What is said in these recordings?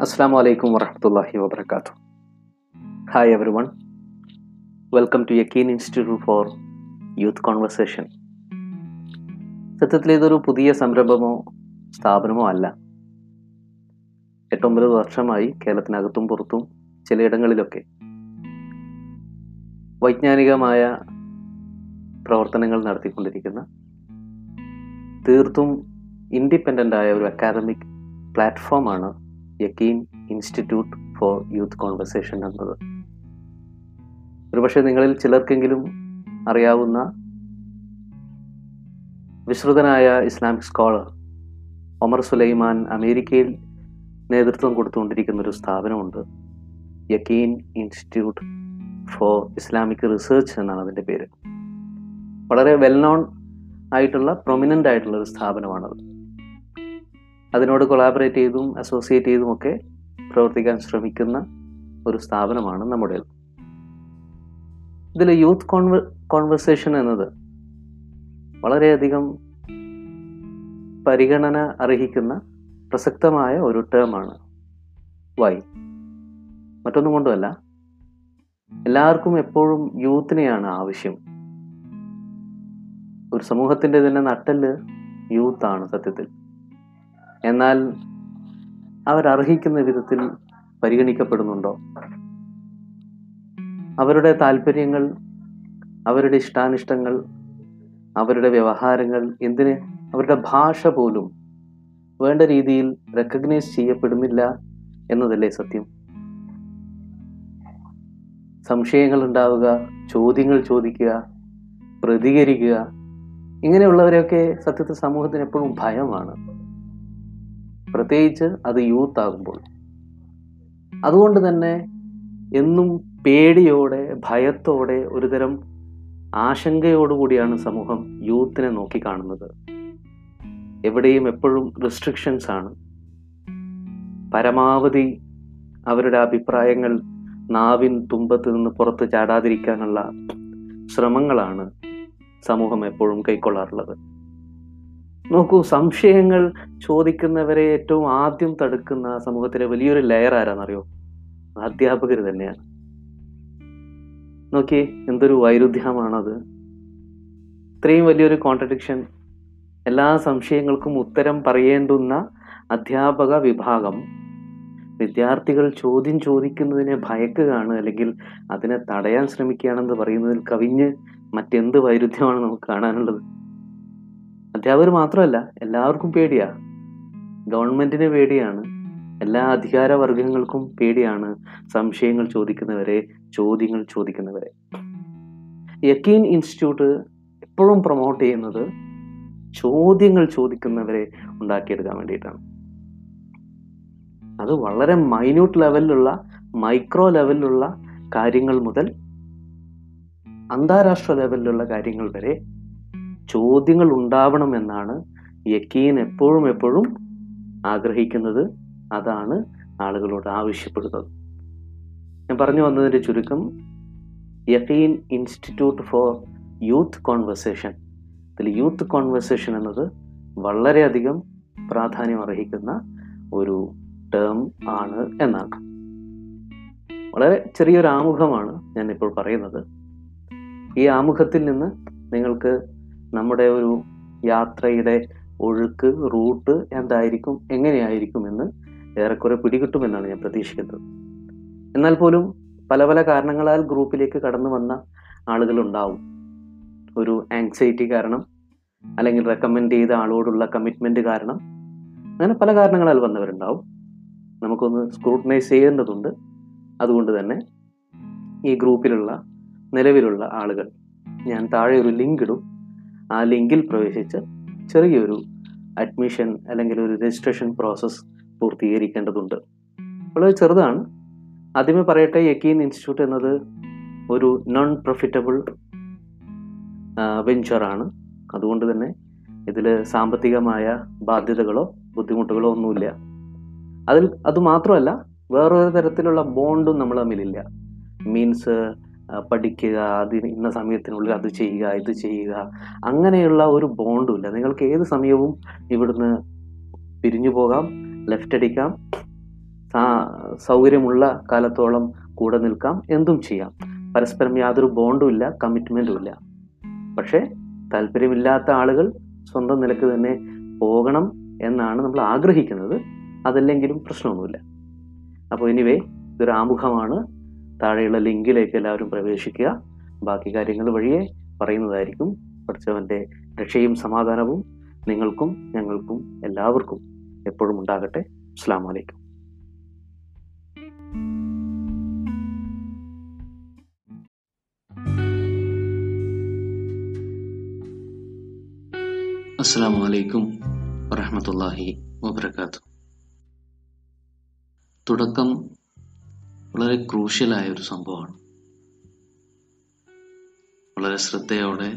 Assalamu വരഹമുല്ലാഹി വാത്തു hi everyone welcome to Yaqeen institute for youth conversation സത്യത്തിൽ ഇതൊരു പുതിയ സംരംഭമോ സ്ഥാപനമോ അല്ല. എട്ടൊമ്പത് വർഷമായി കേരളത്തിനകത്തും പുറത്തും ചിലയിടങ്ങളിലൊക്കെ വൈജ്ഞാനികമായ പ്രവർത്തനങ്ങൾ നടത്തിക്കൊണ്ടിരിക്കുന്ന തീർത്തും ഇൻഡിപെൻഡന്റ് ആയ ഒരു അക്കാദമിക് പ്ലാറ്റ്ഫോമാണ് Yaqeen Institute for Youth Conversation എന്നത്. ഒരുപക്ഷെ നിങ്ങളിൽ ചിലർക്കെങ്കിലും അറിയാവുന്ന വിശ്രുതനായ ഇസ്ലാമിക് സ്കോളർ ഒമർ സുലൈമാൻ അമേരിക്കയിൽ നേതൃത്വം കൊടുത്തുകൊണ്ടിരിക്കുന്ന ഒരു സ്ഥാപനമുണ്ട്. Yaqeen Institute for Islamic Research എന്നാണ് അതിന്റെ പേര്. വളരെ വെൽ നോൺ ആയിട്ടുള്ള പ്രൊമിനന്റ് ആയിട്ടുള്ള ഒരു സ്ഥാപനമാണത്. അതിനോട് കൊളാബറേറ്റ് ചെയ്തും അസോസിയേറ്റ് ചെയ്തും ഒക്കെ പ്രവർത്തിക്കാൻ ശ്രമിക്കുന്ന ഒരു സ്ഥാപനമാണ് നമ്മുടേത് ഇതിൽ യൂത്ത് കോൺവ കോൺവെർസേഷൻ എന്നത് വളരെയധികം പരിഗണന അർഹിക്കുന്ന പ്രസക്തമായ ഒരു ടേമാണ് വൈ മറ്റൊന്നും കൊണ്ടുമല്ല. എല്ലാവർക്കും എപ്പോഴും യൂത്തിനെയാണ് ആവശ്യം. ഒരു സമൂഹത്തിന്റെ തന്നെ നട്ടൽ യൂത്താണ് സത്യത്തിൽ. എന്നാൽ അവരർഹിക്കുന്ന വിധത്തിൽ പരിഗണിക്കപ്പെടുന്നുണ്ടോ? അവരുടെ താല്പര്യങ്ങൾ അവരുടെ ഇഷ്ടാനിഷ്ടങ്ങൾ അവരുടെ വ്യവഹാരങ്ങൾ എന്തിന്? അവരുടെ ഭാഷ പോലും വേണ്ട രീതിയിൽ റെക്കഗ്നൈസ് ചെയ്യപ്പെടുന്നില്ല എന്നതല്ലേ സത്യം? സംശയങ്ങൾ ഉണ്ടാവുക ചോദ്യങ്ങൾ ചോദിക്കുക പ്രതികരിക്കുക ഇങ്ങനെയുള്ളവരെയൊക്കെ സത്യത്തിൽ സമൂഹത്തിന് എപ്പോഴും ഭയമാണ്. പ്രത്യേകിച്ച് അത് യൂത്ത് ആകുമ്പോൾ. അതുകൊണ്ട് തന്നെ എന്നും പേടിയോടെ ഭയത്തോടെ ഒരുതരം ആശങ്കയോടുകൂടിയാണ് സമൂഹം യൂത്തിനെ നോക്കിക്കാണുന്നത് എവിടെയും എപ്പോഴും റെസ്ട്രിക്ഷൻസ് ആണ്. പരമാവധി അവരുടെ അഭിപ്രായങ്ങൾ നാവിൻ തുമ്പത്ത് നിന്ന് പുറത്ത് ചാടാതിരിക്കാനുള്ള ശ്രമങ്ങളാണ് സമൂഹം എപ്പോഴും കൈക്കൊള്ളാറുള്ളത്. നോക്കൂ സംശയങ്ങൾ ചോദിക്കുന്നവരെ ഏറ്റവും ആദ്യം തടുക്കുന്ന സമൂഹത്തിലെ വലിയൊരു ലെയർ ആരാന്നറിയോ? അധ്യാപകർ തന്നെയാണ്. നോക്കി എന്തൊരു വൈരുദ്ധ്യമാണത്. ഇത്രയും വലിയൊരു കോൺട്രഡിക്ഷൻ എല്ലാ സംശയങ്ങൾക്കും ഉത്തരം പറയേണ്ടുന്ന അധ്യാപക വിഭാഗം വിദ്യാർത്ഥികൾ ചോദ്യം ചോദിക്കുന്നതിനെ ഭയക്കുകയാണ് അല്ലെങ്കിൽ അതിനെ തടയാൻ ശ്രമിക്കുകയാണെന്ന് പറയുന്നതിൽ കവിഞ്ഞ് മറ്റെന്ത് വൈരുദ്ധ്യമാണ് നമുക്ക് കാണാനുള്ളത്? അധ്യാപകർ മാത്രമല്ല എല്ലാവർക്കും പേടിയാ. ഗവൺമെന്റിന് പേടിയാണ്. എല്ലാ അധികാര വർഗങ്ങൾക്കും പേടിയാണ് സംശയങ്ങൾ ചോദിക്കുന്നവരെ ചോദ്യങ്ങൾ ചോദിക്കുന്നവരെ. യക്കീൻ ഇൻസ്റ്റിറ്റ്യൂട്ട് എപ്പോഴും പ്രൊമോട്ട് ചെയ്യുന്നത് ചോദ്യങ്ങൾ ചോദിക്കുന്നവരെ ഉണ്ടാക്കിയെടുക്കാൻ വേണ്ടിയിട്ടാണ്. അത് വളരെ മൈന്യൂട്ട് ലെവലിലുള്ള മൈക്രോ ലെവലിലുള്ള കാര്യങ്ങൾ മുതൽ അന്താരാഷ്ട്ര ലെവലിലുള്ള കാര്യങ്ങൾ വരെ ചോദ്യങ്ങൾ ഉണ്ടാവണമെന്നാണ് യക്കീൻ എപ്പോഴും എപ്പോഴും ആഗ്രഹിക്കുന്നത്. അതാണ് ആളുകളോട് ആവശ്യപ്പെടുന്നത്. ഞാൻ പറഞ്ഞു വന്നതിന്റെ ചുരുക്കം Yaqeen institute for youth conversation. ഇതിൽ യൂത്ത് കോൺവെർസേഷൻ എന്നത് വളരെയധികം പ്രാധാന്യം അർഹിക്കുന്ന ഒരു ടേം ആണ് എന്നാണ്. വളരെ ചെറിയൊരു ആമുഖമാണ് ഞാൻ ഇപ്പോൾ പറയുന്നത്. ഈ ആമുഖത്തിൽ നിന്ന് നിങ്ങൾക്ക് നമ്മുടെ ഒരു യാത്രയുടെ ഒഴുക്ക് റൂട്ട് എന്തായിരിക്കും എങ്ങനെയായിരിക്കും എന്ന് ഏറെക്കുറെ പിടികിട്ടുമെന്നാണ് ഞാൻ പ്രതീക്ഷിക്കുന്നത്. എന്നാൽ പോലും പല പല കാരണങ്ങളാൽ ഗ്രൂപ്പിലേക്ക് കടന്നു വന്ന ആളുകൾ ഉണ്ടാവും ഒരു ആങ്സൈറ്റി കാരണം അല്ലെങ്കിൽ റെക്കമെൻഡ് ചെയ്ത ആളോടുള്ള കമ്മിറ്റ്മെന്റ് കാരണം അങ്ങനെ പല കാരണങ്ങളാൽ വന്നവരുണ്ടാവും. നമുക്കൊന്ന് സ്ക്രൂട്ടനൈസ് ചെയ്യേണ്ടതുണ്ട്. അതുകൊണ്ട് തന്നെ ഈ ഗ്രൂപ്പിലുള്ള നിലവിലുള്ള ആളുകൾ ഞാൻ താഴെ ഒരു ലിങ്ക് ഇടും. ആ ലിങ്കിൽ പ്രവേശിച്ച് ചെറിയൊരു അഡ്മിഷൻ അല്ലെങ്കിൽ ഒരു രജിസ്ട്രേഷൻ പ്രോസസ്സ് പൂർത്തീകരിക്കേണ്ടതുണ്ട്. വളരെ ചെറുതാണ്. ആദ്യമേ പറയട്ടെ യക്കീൻ ഇൻസ്റ്റിറ്റ്യൂട്ട് എന്നത് ഒരു നോൺ പ്രോഫിറ്റബിൾ വെഞ്ചറാണ് അതുകൊണ്ട് തന്നെ ഇതിൽ സാമ്പത്തികമായ ബാധ്യതകളോ ബുദ്ധിമുട്ടുകളോ ഒന്നുമില്ല. അതിൽ അതുമാത്രമല്ല വേറൊരു തരത്തിലുള്ള ബോണ്ടും നമ്മൾ തമ്മിലില്ല. മീൻസ് പഠിക്കുക അതിന് ഇന്ന സമയത്തിനുള്ളിൽ അത് ചെയ്യുക ഇത് ചെയ്യുക. അങ്ങനെയുള്ള ഒരു ബോണ്ടും ഇല്ല നിങ്ങൾക്ക് ഏത് സമയവും ഇവിടുന്ന് പിരിഞ്ഞു പോകാം ലെഫ്റ്റ് അടിക്കാം സൗകര്യമുള്ള കാലത്തോളം കൂടെ നിൽക്കാം എന്തും ചെയ്യാം. പരസ്പരം യാതൊരു ബോണ്ടും ഇല്ല കമ്മിറ്റ്മെന്റും ഇല്ല. പക്ഷേ താല്പര്യമില്ലാത്ത ആളുകൾ സ്വന്തം നിലയ്ക്ക് തന്നെ പോകണം എന്നാണ് നമ്മൾ ആഗ്രഹിക്കുന്നത്. അതല്ലെങ്കിലും പ്രശ്നമൊന്നുമില്ല. അപ്പോൾ എനിവേ ഇതൊരു ആമുഖമാണ്. താഴെയുള്ള ലിങ്കിലേക്ക് എല്ലാവരും പ്രവേശിക്കുക. ബാക്കി കാര്യങ്ങൾ വഴിയെ പറയുന്നതായിരിക്കും. പഠിച്ചവന്റെ രക്ഷയും സമാധാനവും നിങ്ങൾക്കും ഞങ്ങൾക്കും എല്ലാവർക്കും എപ്പോഴും ഉണ്ടാകട്ടെ. അസ്സാം വലൈക്കും അസ്സാം വലൈക്കും വറഹമത്തല്ലാഹി തുടക്കം വളരെ ക്രൂഷ്യലായ ഒരു സംഭവമാണ്. വളരെ ശ്രദ്ധയോടെ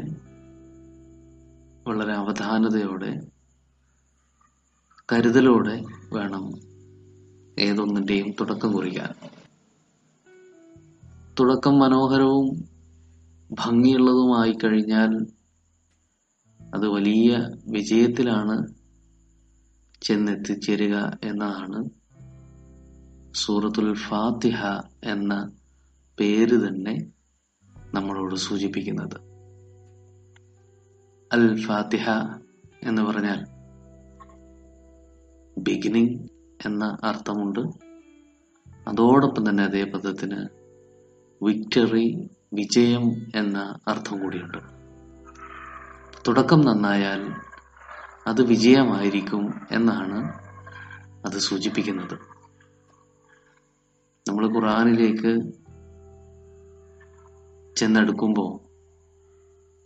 വളരെ അവധാനതയോടെ കരുതലോടെ വേണം ഏതൊന്നിന്റെയും തുടക്കം കുറിക്കാൻ. തുടക്കം മനോഹരവും ഭംഗിയുള്ളതുമായി കഴിഞ്ഞാൽ അത് വലിയ വിജയത്തിലാണ് ചെന്നെത്തിച്ചേരുക എന്നതാണ് സൂറത്തുൽ ഫാത്തിഹ എന്ന പേര് തന്നെ നമ്മളോട് സൂചിപ്പിക്കുന്നത്. അൽ ഫാത്തിഹ എന്ന് പറഞ്ഞാൽ ബിഗിനിങ് എന്ന അർത്ഥമുണ്ട്. അതോടൊപ്പം തന്നെ അതേ പദത്തിന് വിക്ടറി വിജയം എന്ന അർത്ഥം കൂടിയുണ്ട്. തുടക്കം നന്നായാൽ അത് വിജയമായിരിക്കും എന്നാണ് അത് സൂചിപ്പിക്കുന്നത്. നമ്മൾ ഖുറാനിലേക്ക് ചെന്നെടുക്കുമ്പോൾ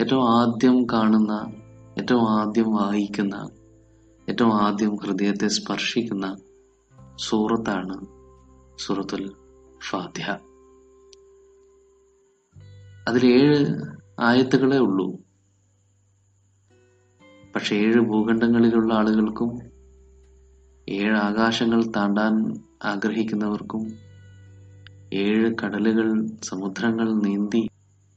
ഏറ്റവും ആദ്യം കാണുന്ന ഏറ്റവും ആദ്യം വായിക്കുന്ന ഏറ്റവും ആദ്യം ഹൃദയത്തെ സ്പർശിക്കുന്ന സൂറത്താണ് സൂറത്തുൽ ഫാത്തിഹ. അതിൽ ഏഴ് ആയത്തുകളേ ഉള്ളൂ. പക്ഷെ ഏഴ് ഭൂഖണ്ഡങ്ങളിലുള്ള ആളുകൾക്കും ഏഴ് ആകാശങ്ങൾ താണ്ടാൻ ആഗ്രഹിക്കുന്നവർക്കും ഏഴ് കടലുകൾ സമുദ്രങ്ങൾ നീന്തി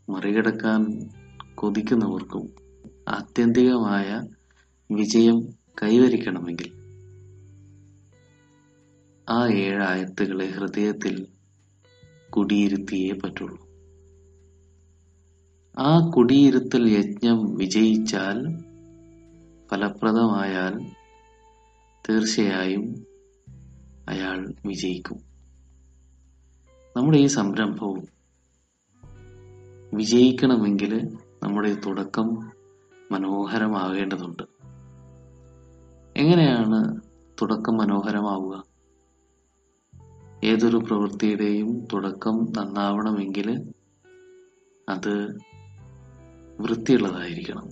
മറികടക്കാൻ കൊതിക്കുന്നവർക്കും ആത്യന്തികമായ വിജയം കൈവരിക്കണമെങ്കിൽ ആ ഏഴ് ആയത്തുകളെ ഹൃദയത്തിൽ കുടിയിരുത്തിയേ പറ്റുള്ളൂ. ആ കുടിയിരുത്തൽ യജ്ഞം വിജയിച്ചാൽ ഫലപ്രദമായാൽ തീർച്ചയായും അയാൾ വിജയിക്കും. നമ്മുടെ ഈ സംരംഭവും വിജയിക്കണമെങ്കിൽ നമ്മുടെ തുടക്കം മനോഹരമാകേണ്ടതുണ്ട്. എങ്ങനെയാണ് തുടക്കം മനോഹരമാവുക? ഏതൊരു പ്രവൃത്തിയുടെയും തുടക്കം നന്നാവണമെങ്കിൽ അത് വൃത്തിയുള്ളതായിരിക്കണം.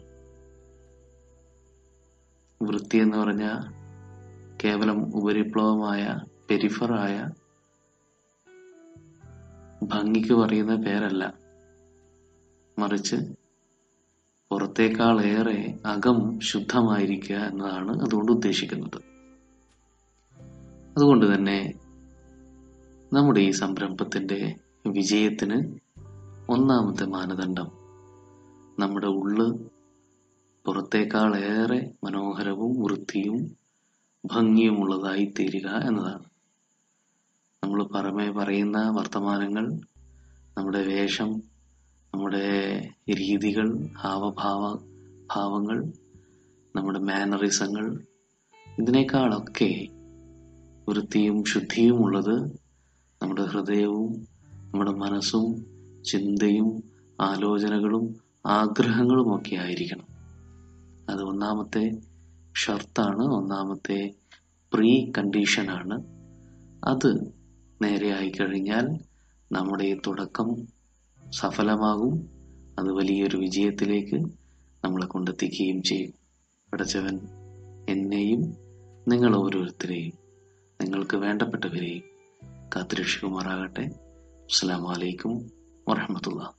വൃത്തി എന്ന് പറഞ്ഞാൽ കേവലം ഉപരിപ്ലവമായ പെരിഫറായ ഭംഗിക്ക് പറയുന്ന പേരല്ല. മറിച്ച് പുറത്തേക്കാളേറെ അകം ശുദ്ധമായിരിക്കുക എന്നതാണ് അതുകൊണ്ട് ഉദ്ദേശിക്കുന്നത്. അതുകൊണ്ട് തന്നെ നമ്മുടെ ഈ സംരംഭത്തിന്റെ വിജയത്തിന് ഒന്നാമത്തെ മാനദണ്ഡം നമ്മുടെ ഉള്ള് പുറത്തേക്കാളേറെ മനോഹരവും വൃത്തിയും ഭംഗിയുമുള്ളതായി തീരുക എന്നതാണ്. നമ്മൾ പുറമെ പറയുന്ന വർത്തമാനങ്ങൾ നമ്മുടെ വേഷം നമ്മുടെ രീതികൾ ഹാവഭാവ ഭാവങ്ങൾ നമ്മുടെ മാനറിസങ്ങൾ ഇതിനേക്കാളൊക്കെ വൃത്തിയും ശുദ്ധിയുമുള്ളത് നമ്മുടെ ഹൃദയവും നമ്മുടെ മനസ്സും ചിന്തയും ആലോചനകളും ആഗ്രഹങ്ങളും ഒക്കെ ആയിരിക്കണം. അത് ഒന്നാമത്തെ ഷർത്താണ് ഒന്നാമത്തെ പ്രീ കണ്ടീഷനാണ് അത് നേരെയായി കഴിഞ്ഞാൽ നമ്മുടെ ഈ തുടക്കം സഫലമാകും. അത് വലിയൊരു വിജയത്തിലേക്ക് നമ്മളെ കൊണ്ടെത്തിക്കുകയും ചെയ്യും. പടച്ചവൻ എന്നെയും നിങ്ങൾ ഓരോരുത്തരെയും നിങ്ങൾക്ക് വേണ്ടപ്പെട്ടവരെയും കാത്തുരക്ഷിക്കുമാറാകട്ടെ. അസ്സാം വലൈക്കും വറഹമത്തുള്ള